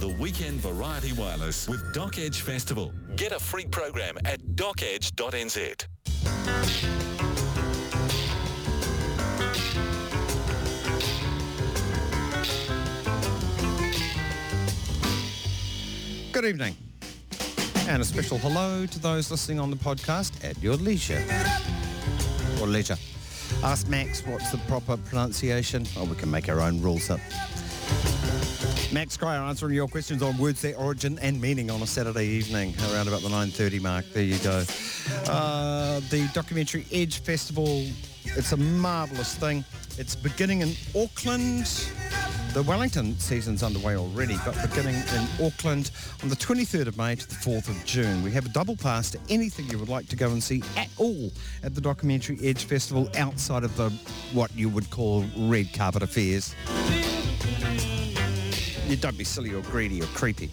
The Weekend Variety Wireless with Doc Edge Festival. Get a free program at docedge.nz. Good evening. And a special hello to those listening on the podcast at your leisure. Or leisure. Ask Max what's the proper pronunciation. Oh, we can make our own rules up. Max Cryer answering your questions on words, their origin and meaning on a Saturday evening around about the 9.30 mark. There you go. Uh, the documentary Edge Festival, it's a marvellous thing. It's beginning in Auckland. The Wellington season's underway already, but beginning in Auckland on the 23rd of May to the 4th of June. We have a double pass to anything you would like to go and see at all at the Documentary Edge Festival outside of the what you would call red carpet affairs. You don't be silly or greedy or creepy.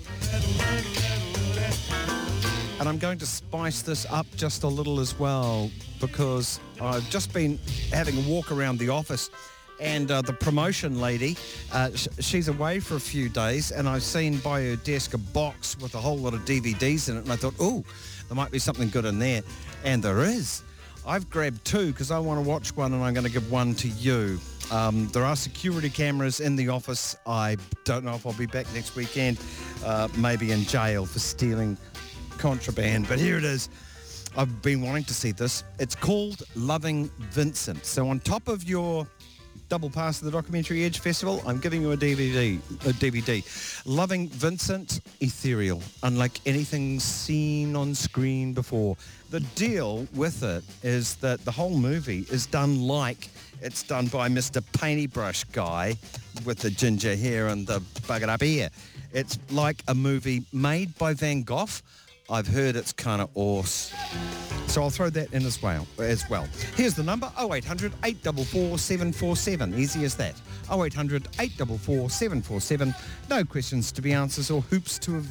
And I'm going to spice this up just a little as well because I've just been having a walk around the office and uh, the promotion lady, uh, sh- she's away for a few days and I've seen by her desk a box with a whole lot of DVDs in it and I thought, oh, there might be something good in there. And there is. I've grabbed two because I want to watch one and I'm going to give one to you. Um, there are security cameras in the office. I don't know if I'll be back next weekend, uh, maybe in jail for stealing contraband, but here it is. I've been wanting to see this. It's called Loving Vincent. So on top of your double pass to the Documentary Edge Festival, I'm giving you a DVD. A DVD. Loving Vincent, ethereal, unlike anything seen on screen before. The deal with it is that the whole movie is done like it's done by Mr. Paintybrush guy with the ginger hair and the buggered up ear. It's like a movie made by Van Gogh. I've heard it's kind of awesome. So I'll throw that in as well. As well. Here's the number 0800 844 747. Easy as that. 0800 844 747. No questions to be answered or hoops to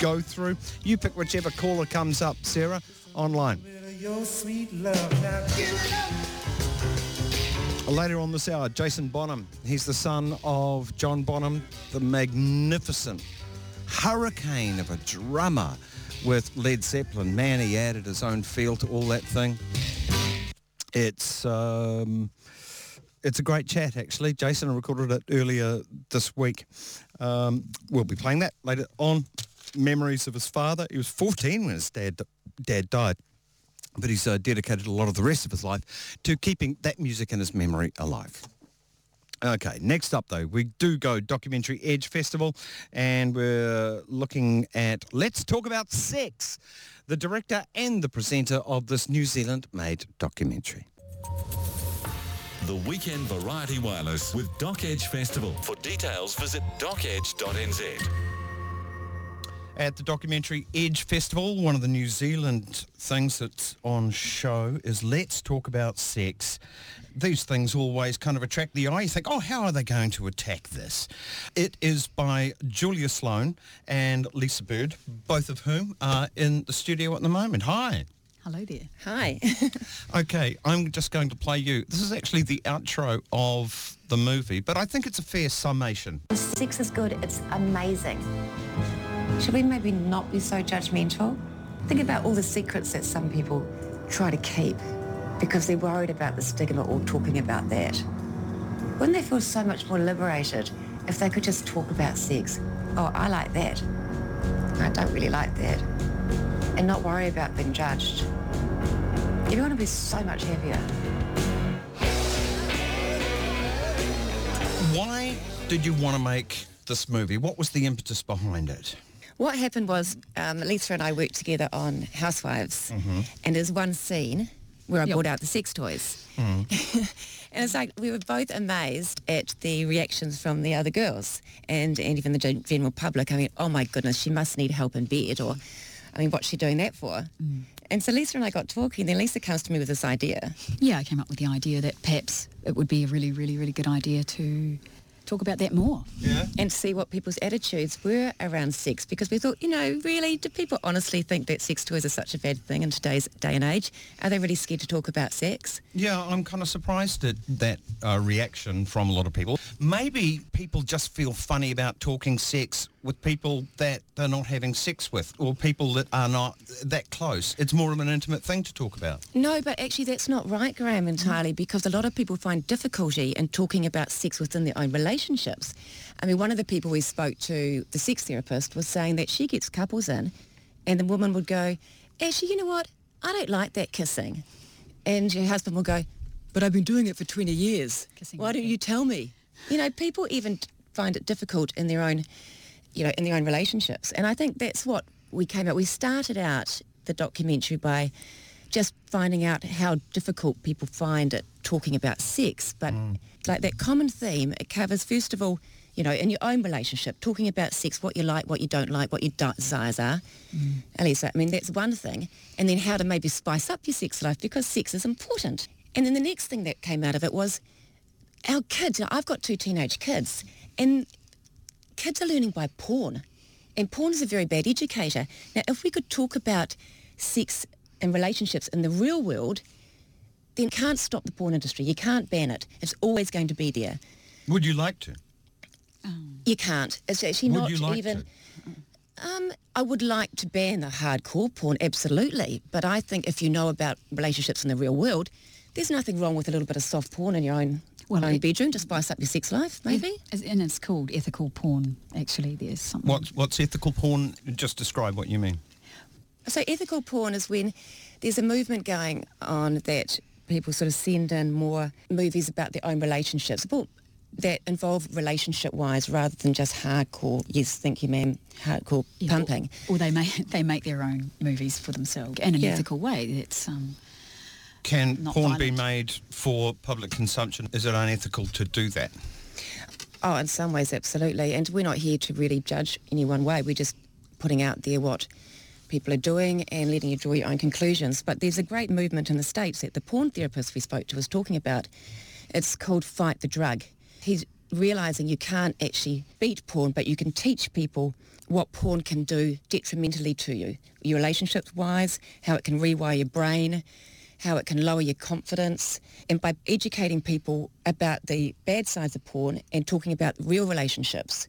go through. You pick whichever caller comes up, Sarah, online. Later on this hour, Jason Bonham. He's the son of John Bonham, the magnificent hurricane of a drummer with Led Zeppelin. Man, he added his own feel to all that thing. It's um, it's a great chat, actually. Jason recorded it earlier this week. Um, we'll be playing that later on. Memories of his father. He was 14 when his dad dad died, but he's uh, dedicated a lot of the rest of his life to keeping that music in his memory alive. Okay, next up though, we do go Documentary Edge Festival and we're looking at Let's Talk About Sex, the director and the presenter of this New Zealand-made documentary. The Weekend Variety Wireless with Doc Edge Festival. For details, visit docedge.nz. At the documentary Edge Festival, one of the New Zealand things that's on show is Let's Talk About Sex. These things always kind of attract the eye. You think, oh, how are they going to attack this? It is by Julia Sloan and Lisa Bird, both of whom are in the studio at the moment. Hi. Hello there. Hi. Okay, I'm just going to play you. This is actually the outro of the movie, but I think it's a fair summation. Sex is good. It's amazing. Should we maybe not be so judgmental? Think about all the secrets that some people try to keep because they're worried about the stigma or talking about that. Wouldn't they feel so much more liberated if they could just talk about sex? Oh, I like that. I don't really like that. And not worry about being judged. You Everyone would be so much happier. Why did you want to make this movie? What was the impetus behind it? what happened was um, Lisa and I worked together on Housewives, and there's one scene where I brought out the sex toys. Mm-hmm. and it's like we were both amazed at the reactions from the other girls and, and even the gen- general public. I mean, oh my goodness, she must need help in bed or, I mean, what's she doing that for? Mm. And so Lisa and I got talking. Then Lisa comes to me with this idea. Yeah, I came up with the idea that perhaps it would be a really, really, really good idea to talk about that more. Yeah. and see what people's attitudes were around sex because we thought, you know, really, do people honestly think that sex toys are such a bad thing in today's day and age? Are they really scared to talk about sex? Yeah, I'm kind of surprised at that uh, reaction from a lot of people. Maybe people just feel funny about talking sex with people that they're not having sex with or people that are not that close. It's more of an intimate thing to talk about. No, but actually that's not right, Graham, entirely, mm-hmm. because a lot of people find difficulty in talking about sex within their own relationships. I mean, one of the people we spoke to, the sex therapist, was saying that she gets couples in and the woman would go, actually, you know what? I don't like that kissing. And her husband will go, but I've been doing it for 20 years. Kissing Why don't you tell me? You know, people even find it difficult in their own, you know, in their own relationships. And I think that's what we came out. We started out the documentary by just finding out how difficult people find it talking about sex. But mm. like that common theme, it covers first of all, you know, in your own relationship, talking about sex, what you like, what you don't like, what your desires are. Mm. At least, I mean, that's one thing. And then how to maybe spice up your sex life because sex is important. And then the next thing that came out of it was our kids. Now, I've got two teenage kids, and kids are learning by porn, and porn is a very bad educator. Now, if we could talk about sex and relationships in the real world, then can't stop the porn industry. You can't ban it. It's always going to be there. Would you like to? You can't. It's actually Would not you like even. to? Um, I would like to ban the hardcore porn, absolutely. But I think if you know about relationships in the real world, there's nothing wrong with a little bit of soft porn in your own Well, own it- bedroom to spice up your sex life, maybe. It- and it's called ethical porn. Actually, there's something. What's, what's ethical porn? Just describe what you mean. So ethical porn is when there's a movement going on that people sort of send in more movies about their own relationships, well, that involve relationship-wise rather than just hardcore, yes, thank you ma'am, hardcore Yeah, pumping. Or, or they make they make their own movies for themselves in an Yeah. ethical way. It's um, Can Not porn be made for public consumption? Is it unethical to do that? Oh, in some ways, absolutely. And we're not here to really judge any one way. We're just putting out there what people are doing and letting you draw your own conclusions. But there's a great movement in the States that the porn therapist we spoke to was talking about. It's called Fight the Drug. He's realising you can't actually beat porn, but you can teach people what porn can do detrimentally to you, your relationships-wise, how it can rewire your brain, how it can lower your confidence. And by educating people about the bad sides of porn and talking about real relationships,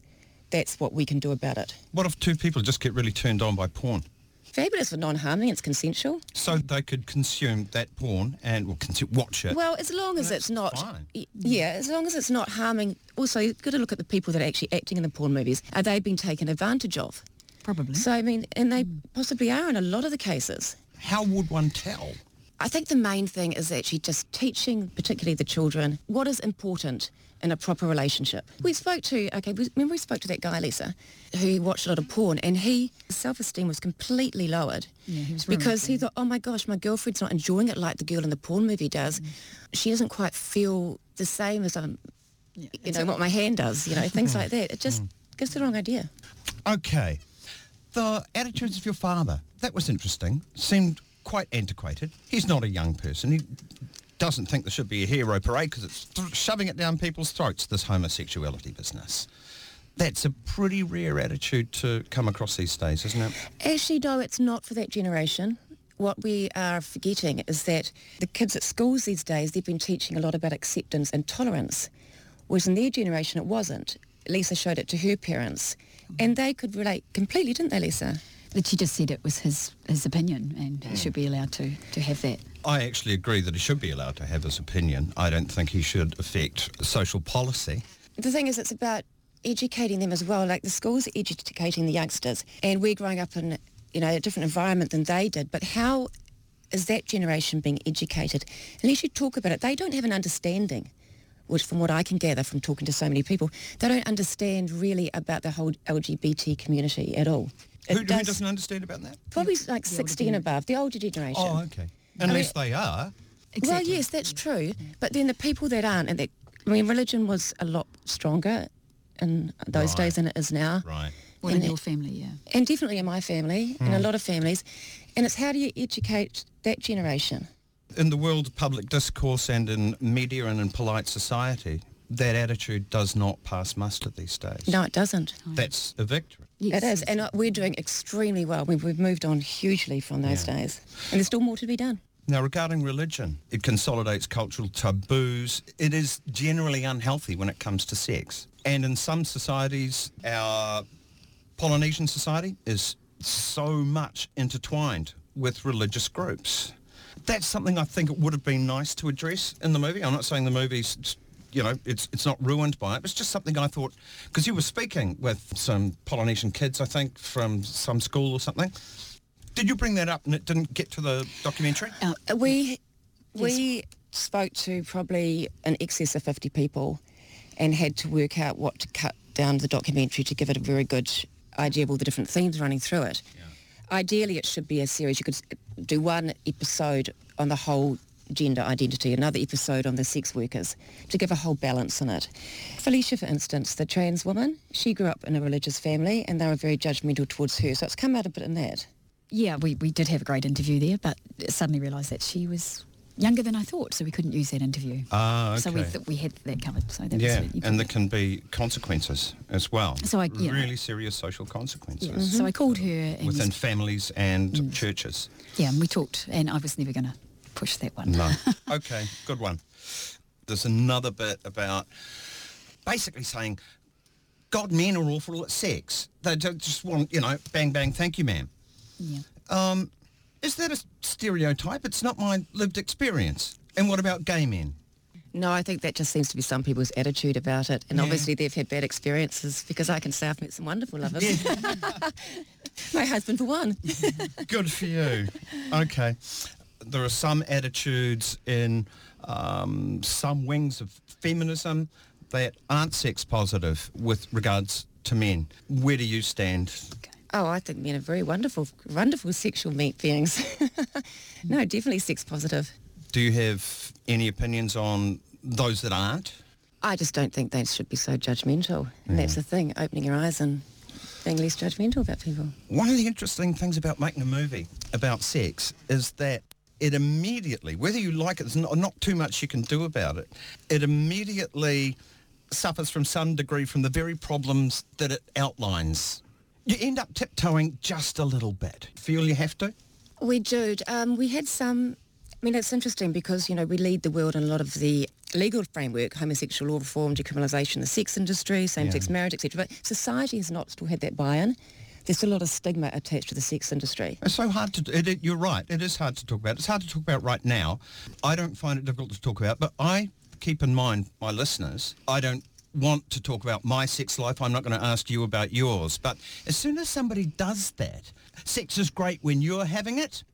that's what we can do about it. What if two people just get really turned on by porn? Fabulous for non-harming, it's consensual. So they could consume that porn and well, consu- watch it. Well, as long as That's it's not, fine. yeah, as long as it's not harming. Also, you've got to look at the people that are actually acting in the porn movies. Are they being taken advantage of? probably. So, I mean, and they possibly are in a lot of the cases. How would one tell? I think the main thing is actually just teaching, particularly the children, what is important in a proper relationship. We spoke to, okay, we- remember we spoke to that guy, Lisa, who watched a lot of porn and he, his self-esteem was completely lowered. Yeah, he was Because he thought, oh my gosh, my girlfriend's not enjoying it like the girl in the porn movie does. Mm. She doesn't quite feel the same as I'm, Yeah, you know, a- what my hand does, you know, things like that. It just mm. gives the wrong idea. Okay. The attitudes of your father. That was interesting. Seemed quite antiquated. He's not a young person. He doesn't think there should be a hero parade because it's th- shoving it down people's throats, this homosexuality business. That's a pretty rare attitude to come across these days, isn't it? Actually, no, it's not for that generation. What we are forgetting is that the kids at schools these days, they've been teaching a lot about acceptance and tolerance, whereas in their generation it wasn't. Lisa showed it to her parents, and they could relate completely, didn't they, Lisa? But she just said it was his his opinion, and he mm. should be allowed to to have that. I actually agree that he should be allowed to have his opinion. I don't think he should affect social policy. The thing is, it's about educating them as well. Like the schools are educating the youngsters, and we're growing up in, you know, a different environment than they did. But how is that generation being educated? Unless you talk about it, they don't have an understanding. Which, from what I can gather from talking to so many people, they don't understand really about the whole LGBT community at all. Who, It who does- doesn't understand about that? Probably like 60 and above, the older generation. Oh, okay. Unless they are. Well, yes, that's true. But then the people that aren't, and that, I mean, religion was a lot stronger in those Right. days than it is now. Right. Well, in your family, yeah. And definitely in my family, and a Hmm. lot of families. And it's how do you educate that generation? In the world of public discourse and in media and in polite society, that attitude does not pass muster these days. No, it doesn't. That's a victory. Yes, it is. And uh, we're doing extremely well. We've, we've moved on hugely from those Yeah. days. And there's still more to be done. Now, regarding religion, it consolidates cultural taboos. It is generally unhealthy when it comes to sex. And in some societies, our Polynesian society is so much intertwined with religious groups. That's something I think it would have been nice to address in the movie. I'm not saying the movie's, you know, it's it's not ruined by it. It's just something I thought because you were speaking with some Polynesian kids, I think, from some school or something. Did you bring that up and it didn't get to the documentary? Uh, We we spoke to probably in excess of 50 people and had to work out what to cut down the documentary to give it a very good idea of all the different themes running through it. Ideally, it should be a series. You could do one episode on the whole gender identity, another episode on the sex workers, to give a whole balance on it. Felicia, for instance, the trans woman, she grew up in a religious family and they were very judgmental towards her, so it's come out a bit in that. yeah, we, we did have a great interview there, but suddenly realised that she was younger than I thought, so we couldn't use that interview. Ah, okay. So we, th- we had that covered. So that Yeah, was and there can be consequences as well. So I- yeah. really serious social consequences Yeah. So I called her and within families and Mm. churches. yeah, and we talked, and I was never going to push that one. No. okay, good one. There's another bit about basically saying God men are awful at sex. They just want, you know, bang bang, thank you, ma'am. yeah. Um, is that a stereotype? It's not my lived experience. And what about gay men? No, I think that just seems to be some people's attitude about it. And Yeah. obviously they've had bad experiences because I can say I've met some wonderful lovers. Yeah. My husband for one. Good for you. Okay. There are some attitudes in um, some wings of feminism that aren't sex positive with regards to men. Where do you stand? Oh, I think men are very wonderful, wonderful sexual meat beings. no, definitely sex positive. Do you have any opinions on those that aren't? I just don't think they should be so judgmental. And that's the thing, opening your eyes and being less judgmental about people. One of the interesting things about making a movie about sex is that it immediately, whether you like it, there's not, not too much you can do about it. It immediately suffers from some degree from the very problems that it outlines. You end up tiptoeing just a little bit. Feel you have to? We do. Um, we had some. I mean, it's interesting because you know we lead the world in a lot of the legal framework, homosexual law reform, decriminalisation, the sex industry, same-sex Yeah. marriage, etc. But society has not still had that buy-in. There's still a lot of stigma attached to the sex industry. It's so hard to. It, it, you're right. It is hard to talk about. It's hard to talk about right now. I don't find it difficult to talk about, but I keep in mind my listeners. I don't want to talk about my sex life. I'm not going to ask you about yours. But as soon as somebody does that, sex is great when you're having it.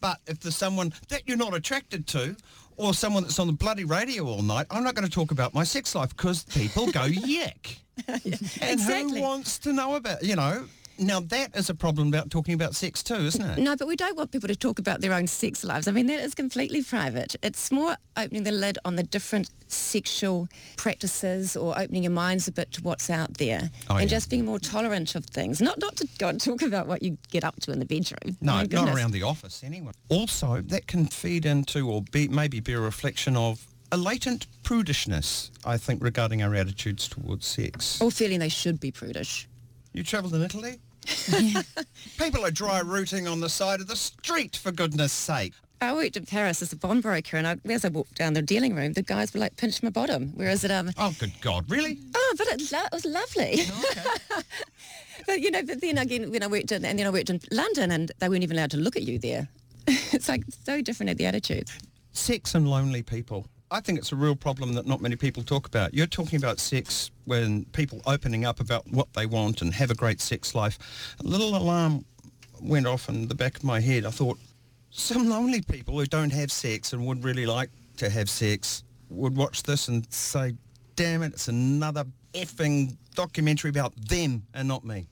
But if there's someone that you're not attracted to, or someone that's on the bloody radio all night, I'm not going to talk about my sex life because people go yuck. and exactly. who wants to know about, you know? Now that is a problem about talking about sex too, isn't it? No, but we don't want people to talk about their own sex lives. I mean, that is completely private. It's more opening the lid on the different sexual practices or opening your minds a bit to what's out there Oh, and yeah. just being more tolerant of things. Not not to go and talk about what you get up to in the bedroom. No, My not around the office anyway. Also, that can feed into or be maybe be a reflection of a latent prudishness, I think, regarding our attitudes towards sex. Or feeling they should be prudish. You travelled in Italy? People are dry rooting on the side of the street, for goodness sake. I worked in Paris as a bond broker, and I, as I walked down the dealing room, the guys were like pinch my bottom. Whereas at um, Oh, good God, really? oh, but it, lo- it was lovely. but you know, but then again, when I worked in, and then I worked in London, and they weren't even allowed to look at you there. it's like so different at the attitude. Sex and lonely people. I think it's a real problem that not many people talk about. You're talking about sex when people opening up about what they want and have a great sex life. A little alarm went off in the back of my head. I thought, some lonely people who don't have sex and would really like to have sex would watch this and say, damn it, it's another effing documentary about them and not me.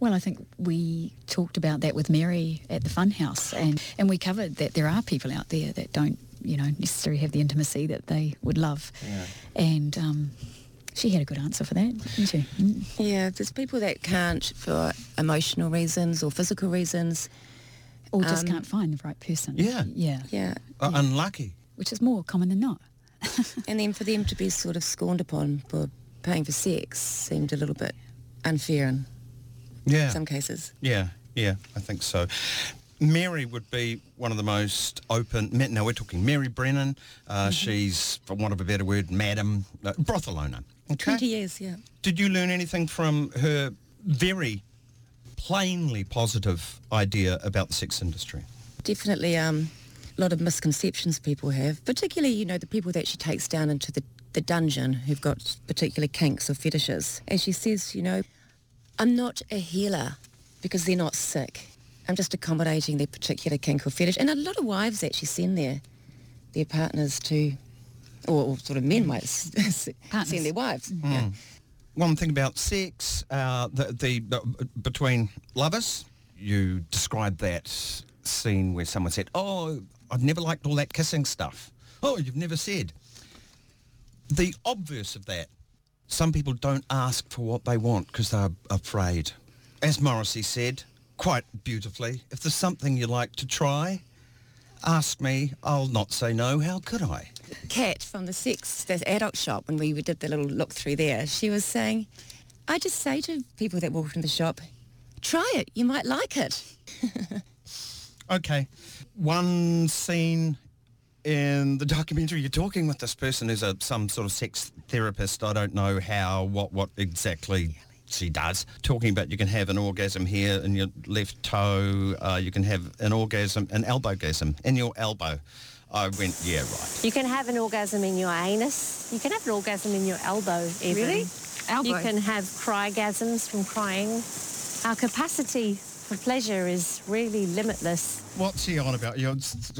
Well, I think we talked about that with Mary at the Funhouse, and, and we covered that there are people out there that don't, you know, necessarily have the intimacy that they would love. Yeah. And um, she had a good answer for that, didn't she? Mm. Yeah, there's people that can't for emotional reasons or physical reasons. Or just Um, can't find the right person. Yeah. Yeah. Yeah. Uh, unlucky. Which is more common than not. And then for them to be sort of scorned upon for paying for sex seemed a little bit unfair in Yeah. some cases. Yeah, yeah, I think so. Mary would be one of the most open. Now we're talking Mary Brennan. Uh, She's, for want of a better word, madam uh, brothel owner. Okay. 20 years, yeah. Did you learn anything from her very plainly positive idea about the sex industry. Definitely um, a lot of misconceptions people have, particularly, you know, the people that she takes down into the, the dungeon who've got particular kinks or fetishes. As she says, you know, I'm not a healer because they're not sick. I'm just accommodating their particular kink or fetish. And a lot of wives actually send their, their partners to, or, or sort of men might s- s- Partners. send their wives. Yeah. One thing about sex, uh, the, the uh, between lovers, you described that scene where someone said, "Oh, I've never liked all that kissing stuff." Oh, you've never said. The obverse of that, some people don't ask for what they want because they're afraid. As Morrissey said, quite beautifully, if there's something you like to try, ask me. I'll not say no. How could I? Kat from the sex, the adult shop, when we did the little look through there, she was saying, I just say to people that walk in the shop, try it, you might like it. Okay. One scene in the documentary, you're talking with this person who's a some sort of sex therapist. I don't know how, what, what exactly she does. Talking about you can have an orgasm here in your left toe. Uh, you can have an orgasm, an elbowgasm in your elbow. I went, yeah, right. You can have an orgasm in your anus. You can have an orgasm in your elbow, even. Really? Elbow. You can have crygasms from crying. Our capacity for pleasure is really limitless. What's he on about? You know,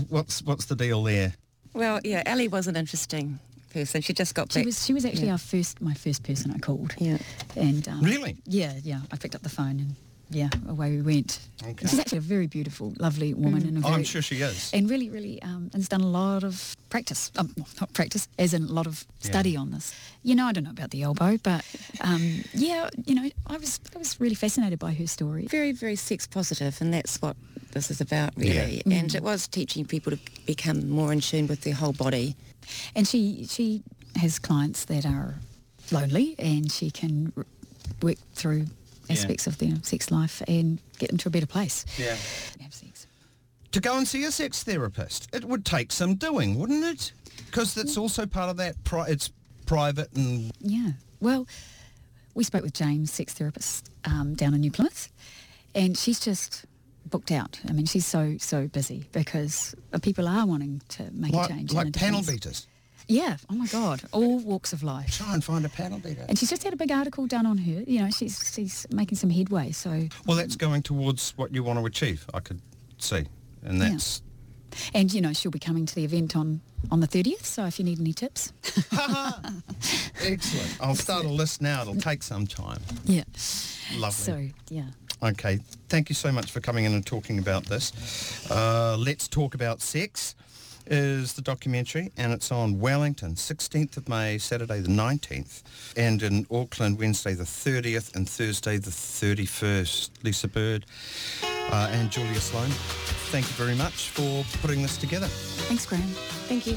What's what's the deal there? Well, yeah, Ellie was an interesting person. She just got She back. was she was actually Yeah. our first my first person I called. Yeah. And um, Really? Yeah, yeah. I picked up the phone and yeah, away we went. Okay. She's actually a very beautiful, lovely woman and a Oh, I'm sure she is. and really, really, um, and has done a lot of practice. Um, well, not practice, as in a lot of study on this. You know, I don't know about the elbow, but um, yeah, you know, I was I was really fascinated by her story. very, very sex positive, and that's what this is about, really. And it was teaching people to become more in tune with their whole body. And she she has clients that are lonely, and she can r- work through aspects of their sex life and get them to a better place. Yeah. Have sex. To go and see a sex therapist, it would take some doing, wouldn't it? Because that's also part of that. Pri- it's private and Yeah. Well, we spoke with James, sex therapist um, down in New Plymouth, and she's just booked out. I mean, she's so so busy because uh, people are wanting to make a change. in like panel difference. beaters. Yeah. Oh my God. All walks of life. Try and find a panel beater. And she's just had a big article done on her. You know, she's she's making some headway. So, Well, that's going towards what you want to achieve. I could see, and Yeah. that's and you know, she'll be coming to the event on on the thirtieth. So if you need any tips, excellent. I'll start a list now. It'll take some time. yeah. Lovely. So yeah. Okay, thank you so much for coming in and talking about this. Uh, Let's Talk About Sex is the documentary and it's on Wellington, 16th of May, Saturday the 19th, and in Auckland, Wednesday the 30th and Thursday the 31st. Lisa Bird uh, and Julia Sloan, thank you very much for putting this together. Thanks, Graham. Thank you.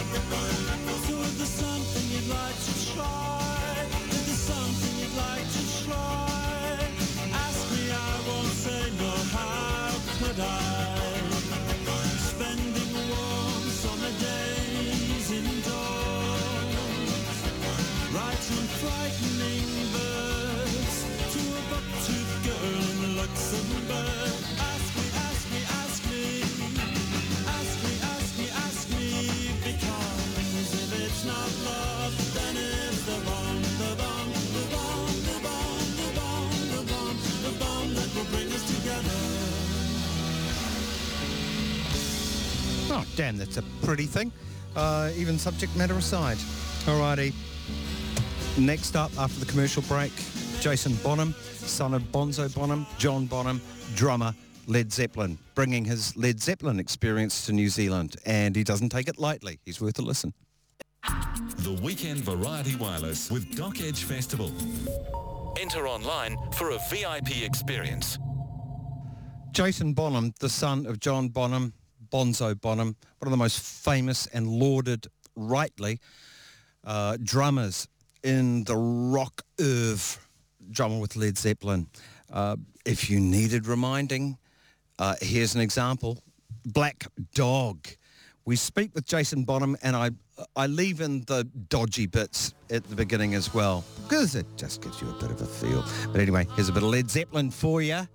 So if there's something you'd like to try, if there's something you'd like to try, That's a pretty thing. Uh, even subject matter aside. Alrighty. Next up, after the commercial break, Jason Bonham, son of Bonzo Bonham, John Bonham, drummer, Led Zeppelin, bringing his Led Zeppelin experience to New Zealand. And he doesn't take it lightly. He's worth a listen. The Weekend Variety Wireless with Doc Edge Festival. Enter online for a VIP experience. Jason Bonham, the son of John Bonham, Bonzo Bonham, one of the most famous and lauded, rightly, uh, drummers in the rock oeuvre, drummer with Led Zeppelin. Uh, if you needed reminding, uh, here's an example. Black Dog. We speak with Jason Bonham and I, I leave in the dodgy bits at the beginning as well because it just gives you a bit of a feel. But anyway, here's a bit of Led Zeppelin for you.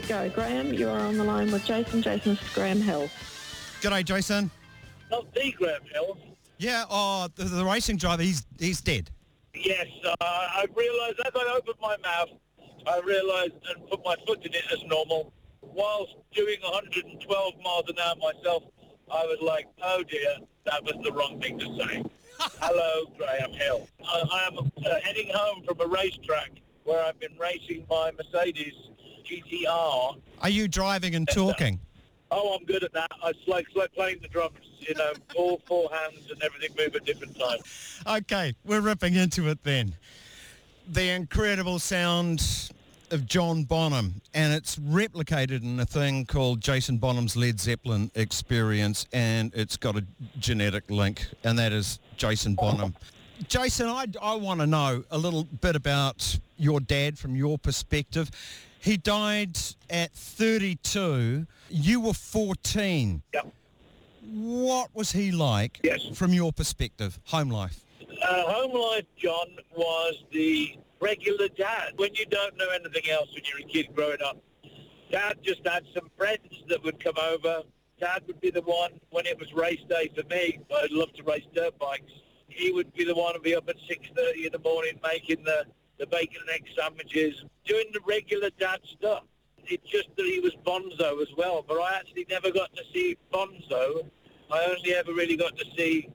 Ready, set, go. Graham, you are on the line with Jason. Jason's Graham Hill. G'day, Jason. Not the Graham Hill. Yeah, oh, the, the racing driver, he's he's dead. Yes, uh, I realised as I opened my mouth, I realised and put my foot in it as normal. Whilst doing 112 miles an hour myself, I was like, oh dear, that was the wrong thing to say. Hello, Graham Hill. I, I am uh, heading home from a racetrack where I've been racing my Mercedes GTR. Are you driving and talking? Oh, I'm good at that. It's like, it's like playing the drums, you know, all four hands and everything move at different times. Okay, we're ripping into it then. The incredible sound of John Bonham, and it's replicated in a thing called Jason Bonham's Led Zeppelin Experience, and it's got a genetic link, and that is Jason Bonham. Jason, I, I want to know a little bit about your dad from your perspective. He died at 32. You were 14. Yep. What was he like Yes. from your perspective, home life? Uh, home life, John, was the regular dad. When you don't know anything else when you're a kid growing up, Dad just had some friends that would come over. Dad would be the one when it was race day for me. I'd love to race dirt bikes. He would be the one to be up at 6.30 in the morning making the, the bacon and egg sandwiches, doing the regular dad stuff. It's just that he was Bonzo as well, but I actually never got to see Bonzo. I only ever really got to see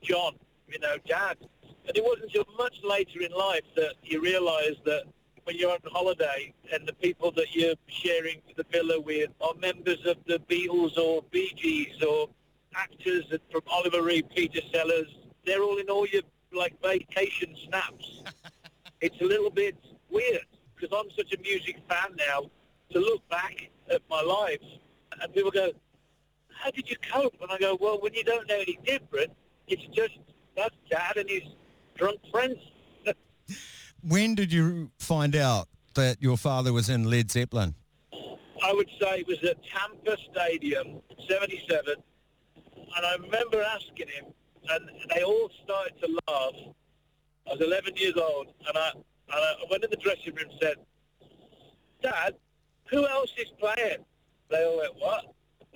John, you know, Dad. And it wasn't until much later in life that you realise that when you're on holiday and the people that you're sharing the villa with are members of the Beatles or Bee Gees or actors from Oliver Reed, Peter Sellers, they're all in all your like vacation snaps. it's a little bit weird because I'm such a music fan now to look back at my life and people go, how did you cope? And I go, well, when you don't know any different, it's just that's dad and his drunk friends. When did you find out that your father was in Led Zeppelin? I would say it was at Tampa Stadium, 77. And I remember asking him, and they all started to laugh. I was 11 years old, and I, and I went in the dressing room and said, Dad, who else is playing? They all went, what?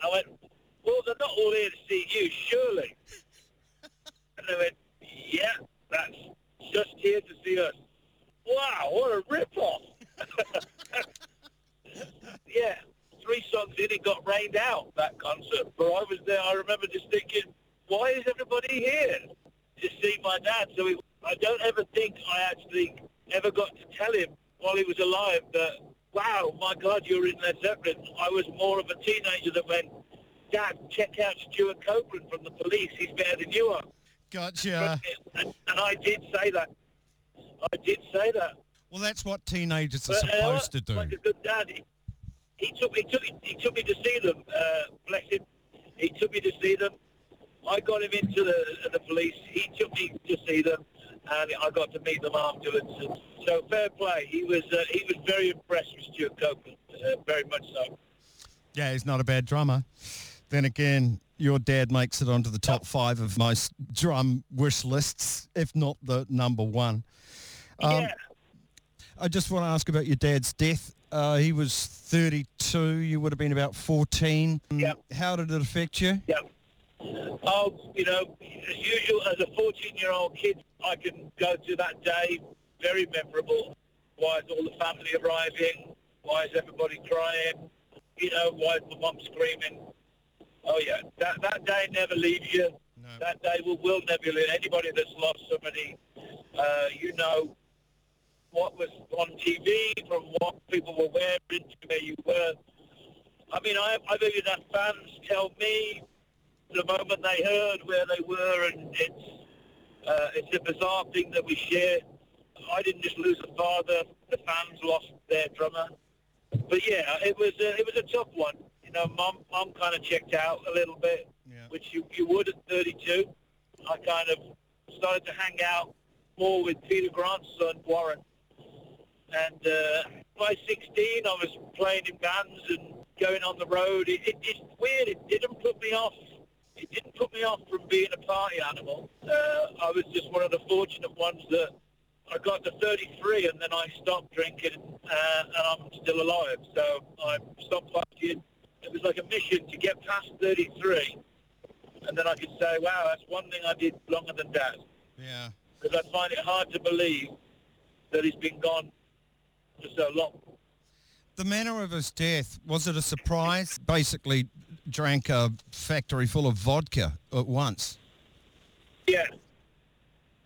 I went, well, they're not all here to see you, surely. and they went, yeah, that's just here to see us. Wow, what a rip-off. yeah, three songs in, it got rained out, that concert. But I was there, I remember just thinking, why is everybody here to see my dad? So it, I don't ever think I actually ever got to tell him while he was alive that, wow, my God, you're in Led Zeppelin. I was more of a teenager that went, Dad, check out Stewart Copeland from the police. He's better than you are. Gotcha. And, and I did say that. I did say that. Well, that's what teenagers are But, uh, supposed to do. Like a good dad, he, he took me took he took me to see them. Uh, bless him. He took me to see them. I got him into the the police. He took me to see them, and I got to meet them afterwards. And so fair play. He was uh, he was very impressed with Stewart Copeland, uh, very much so. Yeah, he's not a bad drummer. Then again, your dad makes it onto the top five of most drum wish lists, if not the number one. Um, yeah. I just want to ask about your dad's death. Uh, he was 32. You would have been about 14. Yep. How did it affect you? Yeah. Oh, you know, as usual, as a 14-year-old kid, I can go to that day, very memorable. Why is all the family arriving? Why is everybody crying? You know, why is my mum screaming? Oh, yeah, that, that day never leaves you. That day will, will never leave. Anybody that's lost somebody, uh, you know, what was on TV, from what people were wearing to where you were. I mean, I, I've even had fans tell me the moment they heard where they were, and it's uh, it's a bizarre thing that we share. I didn't just lose a father; the fans lost their drummer. But yeah, it was a, it was a tough one. You know, mum mum kind of checked out a little bit, which you, you would at 32. I kind of started to hang out more with Peter Grant's son Warren, and uh, by 16 I was playing in bands and going on the road. It, it, it's weird. It didn't put me off it didn't put me off from being a party animal. Uh, I was just one of the fortunate ones that I got to 33 and then I stopped drinking uh, and I'm still alive. So I stopped partying. It was like a mission to get past 33 and then I could say, wow, that's one thing I did longer than Dad. Yeah. Because I find it hard to believe that he's been gone for so long. The manner of his death, was it a surprise? Basically drank a factory full of vodka at once. Yeah.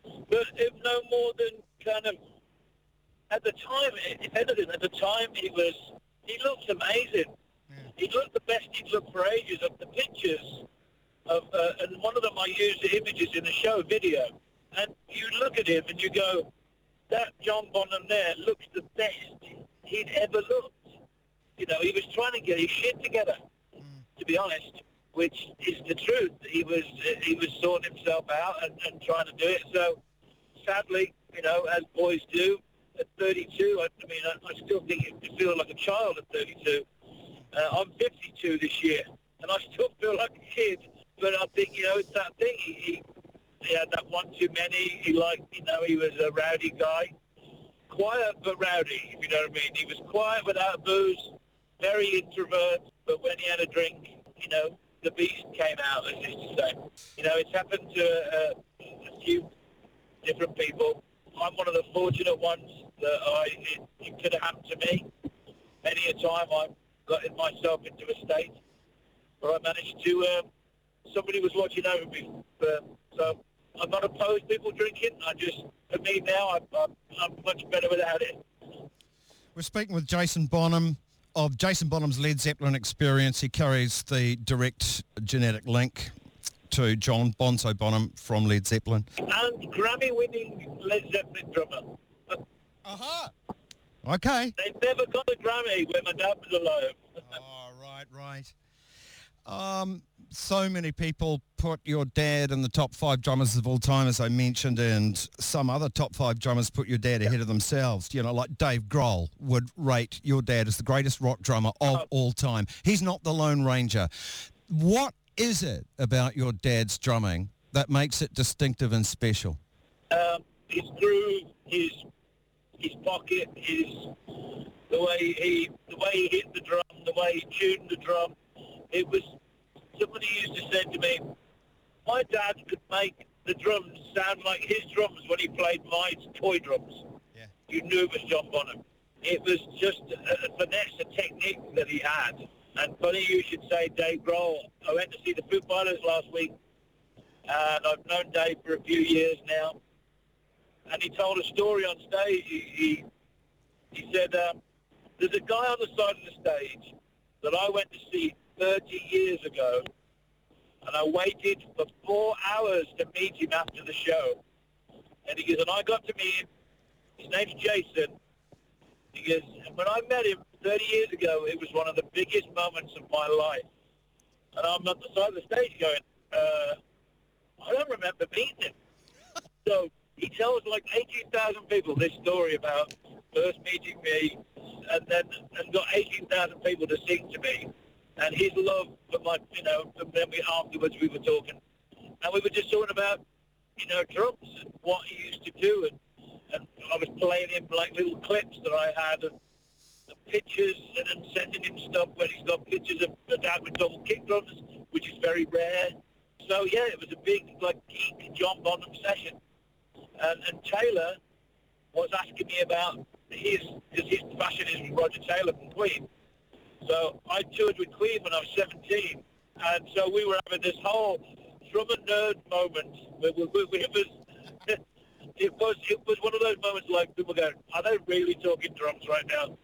But if no more than kind of, at the time, if anything, at the time he was, he looked amazing. He looked the best he'd looked for ages. Of the pictures of, uh, and one of them I used the images in the show video. And you look at him and you go, that John Bonham there looks the best he'd ever looked. You know, he was trying to get his shit together, to be honest, which is the truth. He was he was sorting himself out and, and trying to do it. So, sadly, you know, as boys do, at 32, I, I mean, I, I still think you feel like a child at 32. Uh, I'm 52 this year, and I still feel like a kid. But I think, you know, it's that thing. He, he, he had that one too many. He liked, you know, he was a rowdy guy. Quiet but rowdy, if you know what I mean. He was quiet without booze, very introvert, but when he had a drink, you know, the beast came out, as is to say. You know, it's happened to uh, a few different people. I'm one of the fortunate ones that I, it, it could have happened to me. Many a time I've gotten myself into a state where I managed to, um, somebody was watching over me. So I'm not opposed to people drinking. I just, for me now, I'm, I'm, I'm much better without it. We're speaking with Jason Bonham of Jason Bonham's Led Zeppelin experience. He carries the direct genetic link to John Bonzo Bonham from Led Zeppelin. And Grammy-winning Led Zeppelin drummer. Uh-huh. Okay. They've never got a Grammy when my dad was alive. oh, right, right. Um, so many people put your dad in the top five drummers of all time, as I mentioned, and some other top five drummers put your dad ahead of themselves. You know, like Dave Grohl would rate your dad as the greatest rock drummer of all time. He's not the Lone Ranger. What is it about your dad's drumming that makes it distinctive and special? Um, his groove, his his pocket, his the way he the way he hit the drum, the way he tuned the drum. It was somebody used to say to me, my dad could make the drums sound like his drums when he played my toy drums. Yeah. You knew it was John Bonham. It was just a, a finesse, a technique that he had. And funny you should say Dave Grohl. I went to see the Foo Fighters last week, and I've known Dave for a few years now. and he told a story on stage. He he, he said, um, "There's a guy on the side of the stage that I went to see 30 years ago, and I waited for four hours to meet him after the show. And he goes, and I got to meet him. His name's Jason. He goes, and when I met him 30 years ago, it was one of the biggest moments of my life. And I'm on the side of the stage going, uh, I don't remember meeting him. so he tells like 18,000 people this story about first meeting me and then and got 18,000 people to sing to me. And his love for my, you know, then we afterwards we were talking. And we were just talking about, you know, drums and what he used to do. And, and I was playing him like little clips that I had and the pictures and then sending him stuff when he's got pictures of the dad with double kick drums, which is very rare. So yeah, it was a big like geek John Bonham session. And, and Taylor was asking me about his, because his passion is Roger Taylor from Queen. So I toured with when I was 17, and so we were having this whole drum and nerd moment. It was it was it was one of those moments like people going, are they really talking drums right now?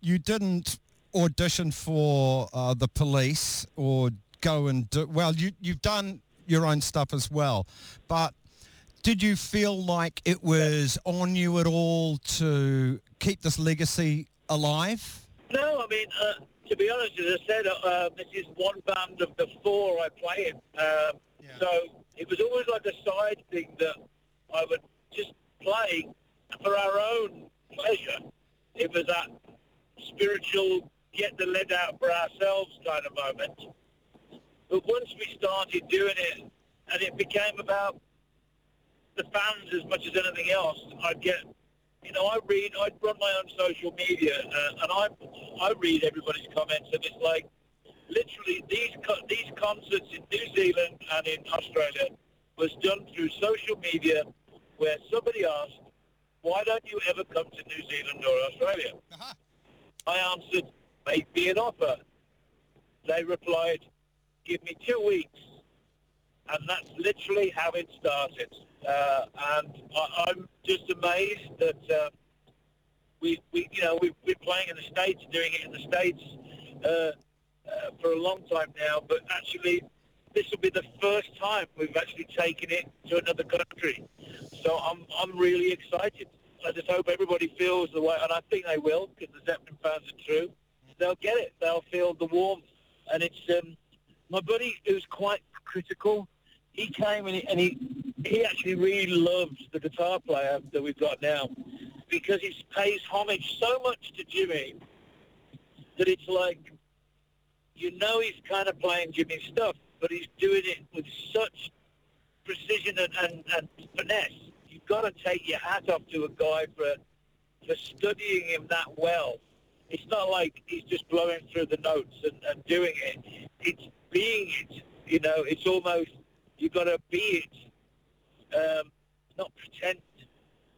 You didn't audition for uh, the police or go and do, well, you, you've done your own stuff as well, but did you feel like it was on you at all to keep this legacy alive? No, I mean, uh, to be honest, as I said, uh, this is one band of the four I play in. Um, So it was always like a side thing that I would just play for our own pleasure. It was that spiritual, get the lead out for ourselves kind of moment. But once we started doing it, and it became about the fans as much as anything else, I'd get you know, I read, I run my own social media, uh, and I I read everybody's comments, and it's like literally these co- these concerts in New Zealand and in Australia was done through social media, where somebody asked, "Why don't you ever come to New Zealand or Australia?" I answered, "Make me an offer." They replied, "Give me two weeks," and that's literally how it started. Uh, and I, I'm just amazed that uh, we, we, you know, we've been playing in the States, doing it in the States uh, uh, for a long time now, but actually this will be the first time we've actually taken it to another country. So I'm, I'm really excited. I just hope everybody feels the way, and I think they will, because the Zeppelin fans are true. They'll get it. They'll feel the warmth. And it's um, my buddy who's quite critical. He came and he, and he he actually really loves the guitar player that we've got now because he pays homage so much to Jimmy that it's like you know he's kind of playing Jimmy's stuff, but he's doing it with such precision and, and, and finesse. You've got to take your hat off to a guy for for studying him that well. It's not like he's just blowing through the notes and, and doing it. It's being it. You know, it's almost you've got to be it, um, not pretend.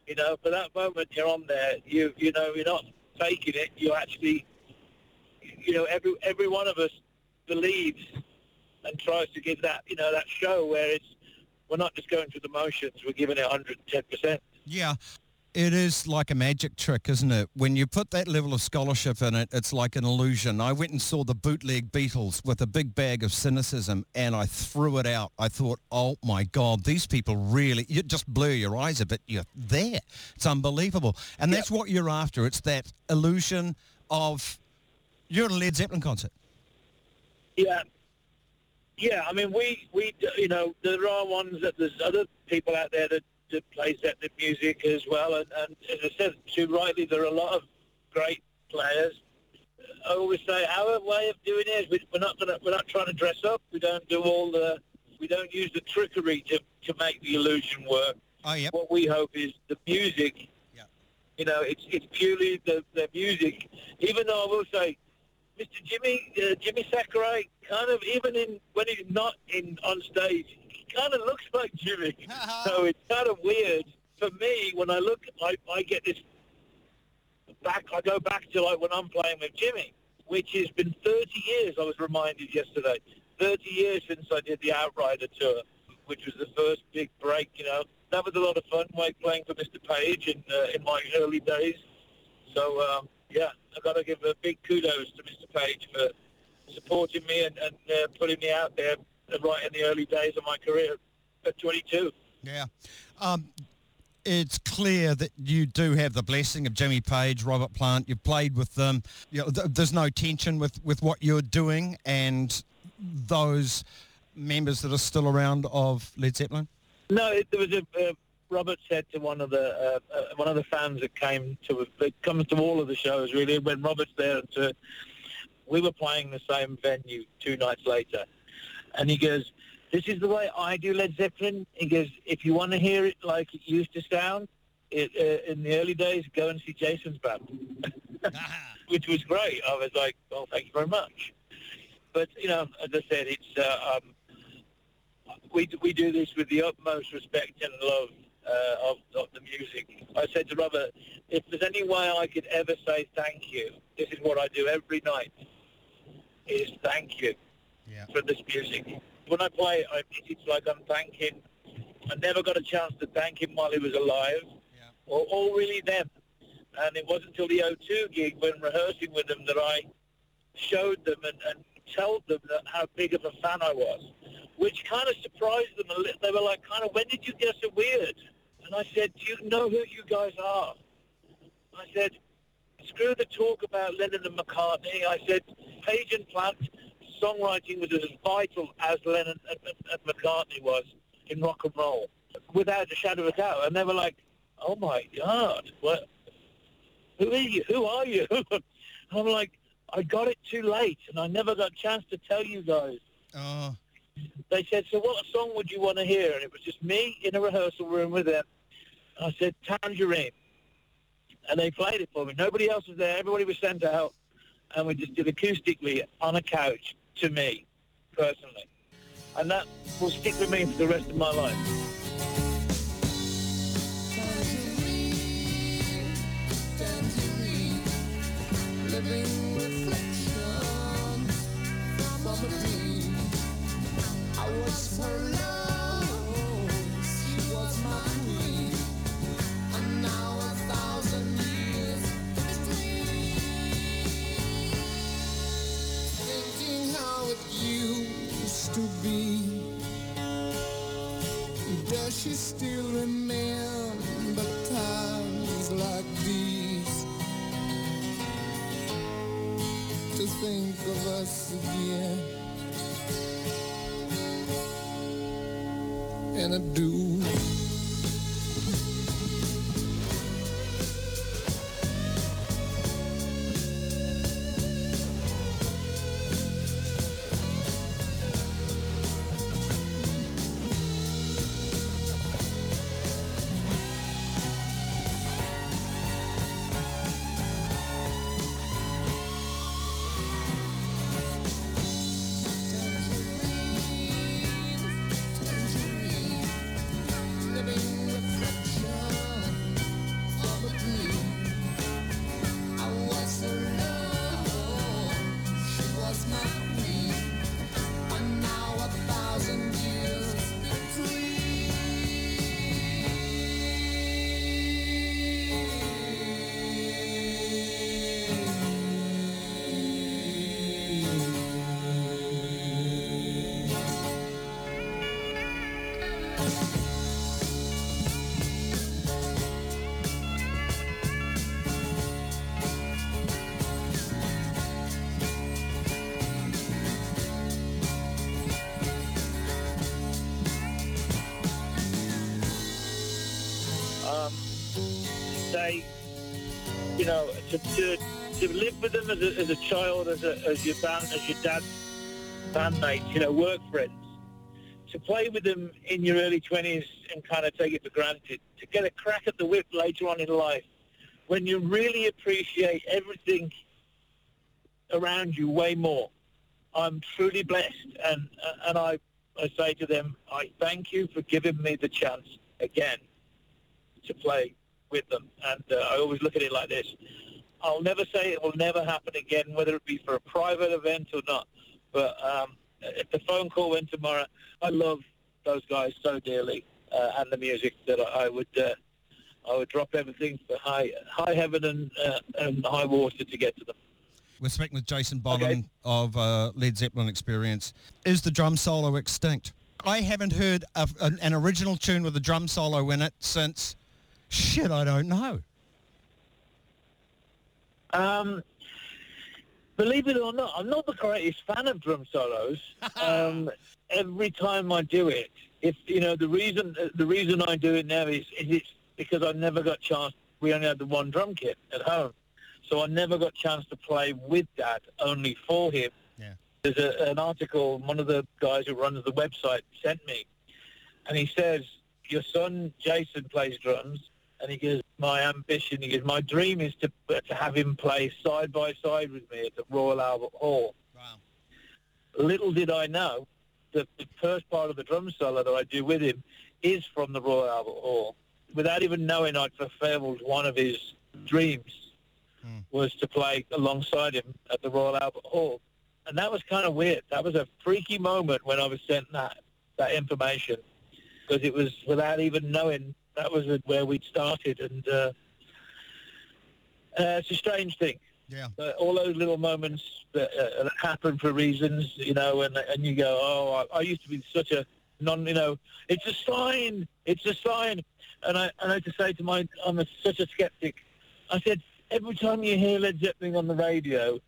You know, for that moment you're on there. You you know you're not faking it. You actually, you know, every every one of us believes and tries to give that you know that show where it's we're not just going through the motions. We're giving it 110 percent. Yeah. It is like a magic trick, isn't it? When you put that level of scholarship in it, it's like an illusion. I went and saw the bootleg Beatles with a big bag of cynicism and I threw it out. I thought, oh my God, these people really, you just blur your eyes a bit. You're there. It's unbelievable. And that's what you're after. It's that illusion of, you're at a Led Zeppelin concert. Yeah. Yeah, I mean, we, we, you know, there are ones that there's other people out there that, that play Zeppelin music as well. And, and as I said too rightly, there are a lot of great players. I always say our way of doing it is we, we're not gonna, we're not trying to dress up. We don't do all the, we don't use the trickery to, to make the illusion work. Oh, yep. What we hope is the music. You know, it's it's purely the, the music. Even though I will say, Mr. Jimmy uh, Jimmy Sakurai, kind of even in when he's not in on stage, kind of looks like Jimmy. so it's kind of weird for me when I look. I, I get this back. I go back to like when I'm playing with Jimmy, which has been 30 years. I was reminded yesterday. 30 years since I did the Outrider tour, which was the first big break. You know, that was a lot of fun, like playing for Mr. Page in uh, in my early days. So um, yeah, I got to give a big kudos to Mr. Page for supporting me and, and uh, putting me out there right in the early days of my career at 22. Yeah. Um, it's clear that you do have the blessing of Jimmy Page, Robert Plant. You've played with them. You know, th- there's no tension with, with what you're doing and those members that are still around of Led Zeppelin. No, it, there was a. Uh, Robert said to one of the uh, uh, one of the fans that came to that comes to all of the shows really when Robert's there and to, we were playing the same venue two nights later, and he goes, "This is the way I do Led Zeppelin." He goes, "If you want to hear it like it used to sound, it, uh, in the early days, go and see Jason's band," which was great. I was like, "Well, thank you very much." But you know, as I said, it's uh, um, we we do this with the utmost respect and love uh, of, of the music. I said to Robert, if there's any way I could ever say thank you, this is what I do every night, is thank you Yeah. for this music. When I play it, I, it's like I'm thanking, I never got a chance to thank him while he was alive, or, or really them. And it wasn't until the O2 gig when rehearsing with them that I showed them and, and told them that how big of a fan I was, which kind of surprised them a little. They were like, kind of, when did you get so weird? And I said, do you know who you guys are? I said, screw the talk about Lennon and McCartney. I said, Page and Plant songwriting was as vital as Lennon and, and, McCartney was in rock and roll, without a shadow of a doubt. And they were like, oh my God, what? Who are you? Who are you? I'm like, I got it too late, and I never got a chance to tell you guys. Oh, They said, so what song would you want to hear? And it was just me in a rehearsal room with them. I said, Tangerine. And they played it for me. Nobody else was there. Everybody was sent out. And we just did acoustically on a couch to me, personally. And that will stick with me for the rest of my life. To, to, to live with them as a, as a child, as, a, as your band, as your dad's bandmates, you know, work friends, to play with them in your early 20s and kind of take it for granted, to get a crack at the whip later on in life, when you really appreciate everything around you way more. I'm truly blessed, and and I, I say to them, I thank you for giving me the chance again to play with them. And uh, I always look at it like this. I'll never say it will never happen again, whether it be for a private event or not. But um, if the phone call went tomorrow, I love those guys so dearly. uh, and the music that I, I would uh, I would drop everything for high high heaven and, uh, and high water to get to them. We're speaking with Jason Bonham Okay. of uh, Led Zeppelin Experience. Is the drum solo extinct? I haven't heard a, an, an original tune with a drum solo in it since, shit, I don't know. Um, believe it or not, I'm not the greatest fan of drum solos. um, every time I do it, if you know the reason, the reason I do it now is, is it's because I never got chance. We only had the one drum kit at home, so I never got chance to play with Dad, only for him. Yeah. There's a, an article one of the guys who runs the website sent me, and he says your son Jason plays drums, and he goes, my ambition, he goes, my dream is to to have him play side by side with me at the Royal Albert Hall. Wow. Little did I know that the first part of the drum solo that I do with him is from the Royal Albert Hall. Without even knowing I'd fulfilled one of his dreams hmm. was to play alongside him at the Royal Albert Hall. And that was kind of weird. That was a freaky moment when I was sent that, that information because it was without even knowing that was where we'd started. And uh, uh, it's a strange thing. Yeah. Uh, all those little moments that, uh, that happen for reasons, you know, and and you go, oh, I, I used to be such a non, you know, it's a sign, it's a sign, and I and I had to say to my, I'm a, such a skeptic. I said every time you hear Led Zeppelin on the radio,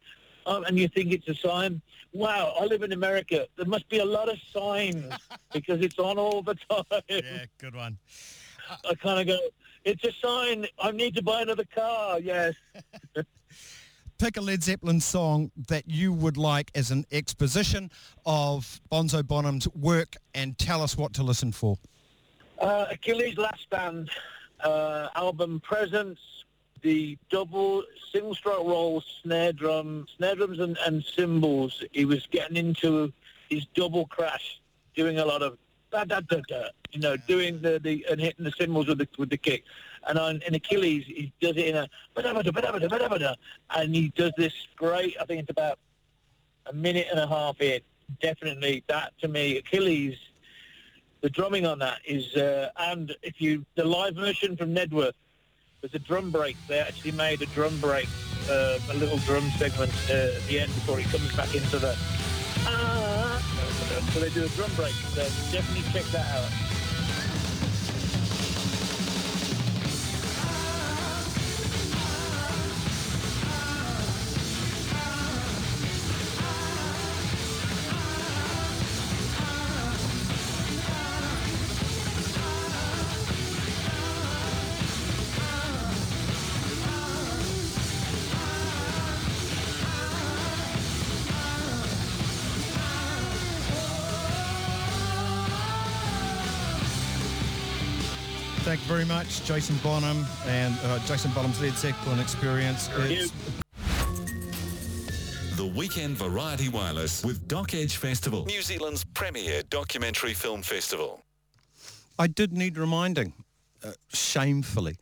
um, and you think it's a sign, wow, I live in America. There must be a lot of signs because it's on all the time. Yeah, good one. I kind of go, it's a sign. I need to buy another car. Yes. Pick a Led Zeppelin song that you would like as an exposition of Bonzo Bonham's work and tell us what to listen for. Uh, Achilles' Last Stand uh, album presents the double single stroke roll snare drum, snare drums and, and cymbals. He was getting into his double crash, doing a lot of da da da da, you know, doing the, the and hitting the cymbals with the with the kick. And on in Achilles, he does it in a and he does this great. I think it's about a minute and a half in. Definitely, that to me, Achilles the drumming on that is, uh, and if you, the live version from Knebworth, there's a drum break. They actually made a drum break, uh, a little drum segment uh, at the end before he comes back into the. So they do a drum break. So definitely check that out. Thank you very much, Jason Bonham and uh, Jason Bonham's Led Zeppelin Experience. It's The Weekend Variety Wireless with Doc Edge Festival, New Zealand's premier documentary film festival. I did need reminding, uh, shamefully,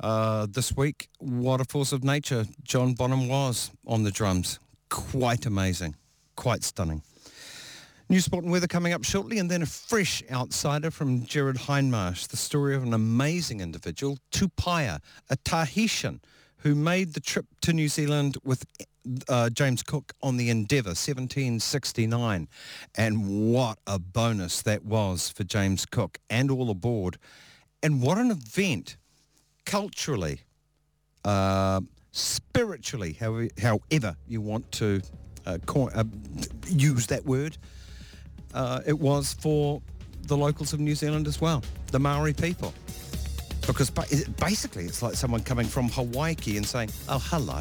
uh, this week what a force of nature John Bonham was on the drums. Quite amazing, quite stunning. New sport and weather coming up shortly, and then a fresh outsider from Jared Hindmarsh, the story of an amazing individual, Tupaia, a Tahitian who made the trip to New Zealand with uh, James Cook on the Endeavour, 1769. And what a bonus that was for James Cook and all aboard. And what an event, culturally, uh, spiritually, however, however you want to uh, uh, use that word, uh, it was for the locals of New Zealand as well, the Maori people. Because ba- basically it's like someone coming from Hawaii and saying, oh, hello,